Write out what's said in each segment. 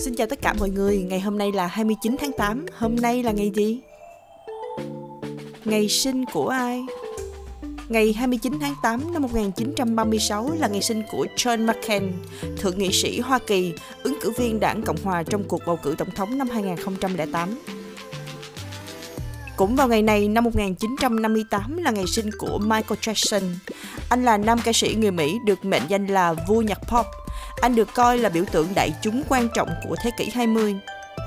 Xin chào tất cả mọi người, ngày hôm nay là 29 tháng 8, hôm nay là ngày gì? Ngày sinh của ai? Ngày 29 tháng 8 năm 1936 là ngày sinh của John McCain, thượng nghị sĩ Hoa Kỳ, ứng cử viên đảng Cộng hòa trong cuộc bầu cử tổng thống năm 2008. Cũng vào ngày này năm 1958 là ngày sinh của Michael Jackson. Anh là nam ca sĩ người Mỹ được mệnh danh là vua nhạc pop. Anh được coi là biểu tượng đại chúng quan trọng của thế kỷ 20.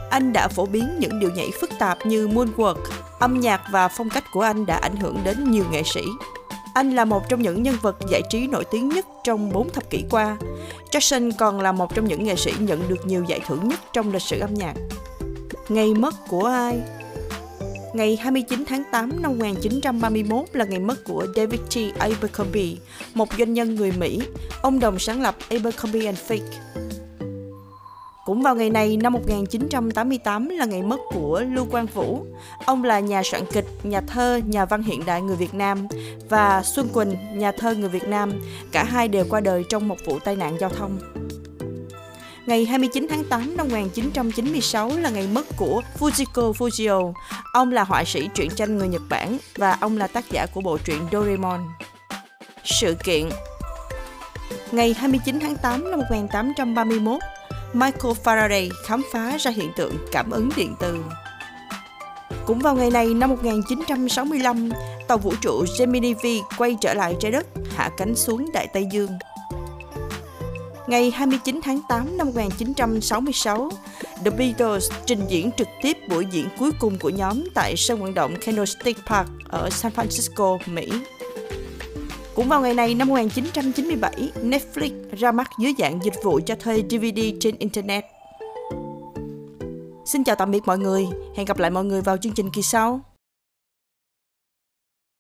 Anh đã phổ biến những điều nhảy phức tạp như moonwalk, âm nhạc và phong cách của anh đã ảnh hưởng đến nhiều nghệ sĩ. Anh là một trong những nhân vật giải trí nổi tiếng nhất trong 4 thập kỷ qua. Jackson còn là một trong những nghệ sĩ nhận được nhiều giải thưởng nhất trong lịch sử âm nhạc. Ngày mất của ai? Ngày 29 tháng 8 năm 1931 là ngày mất của David T. Abercrombie, một doanh nhân người Mỹ. Ông đồng sáng lập Abercrombie Fitch. Cũng vào ngày này năm 1988 là ngày mất của Lưu Quang Vũ. Ông là nhà soạn kịch, nhà thơ, nhà văn hiện đại người Việt Nam và Xuân Quỳnh, nhà thơ người Việt Nam. Cả hai đều qua đời trong một vụ tai nạn giao thông. Ngày 29 tháng 8 năm 1996 là ngày mất của Fujiko Fujio. Ông là họa sĩ truyện tranh người Nhật Bản và ông là tác giả của bộ truyện Doraemon. Sự kiện Ngày 29 tháng 8 năm 1831, Michael Faraday khám phá ra hiện tượng cảm ứng điện từ. Cũng vào ngày này năm 1965, tàu vũ trụ Gemini V quay trở lại trái đất, hạ cánh xuống Đại Tây Dương. Ngày 29 tháng 8 năm 1966, The Beatles trình diễn trực tiếp buổi diễn cuối cùng của nhóm tại sân vận động Candlestick Park ở San Francisco, Mỹ. Cũng vào ngày này năm 1997, Netflix ra mắt dưới dạng dịch vụ cho thuê DVD trên Internet. Xin chào tạm biệt mọi người, hẹn gặp lại mọi người vào chương trình kỳ sau.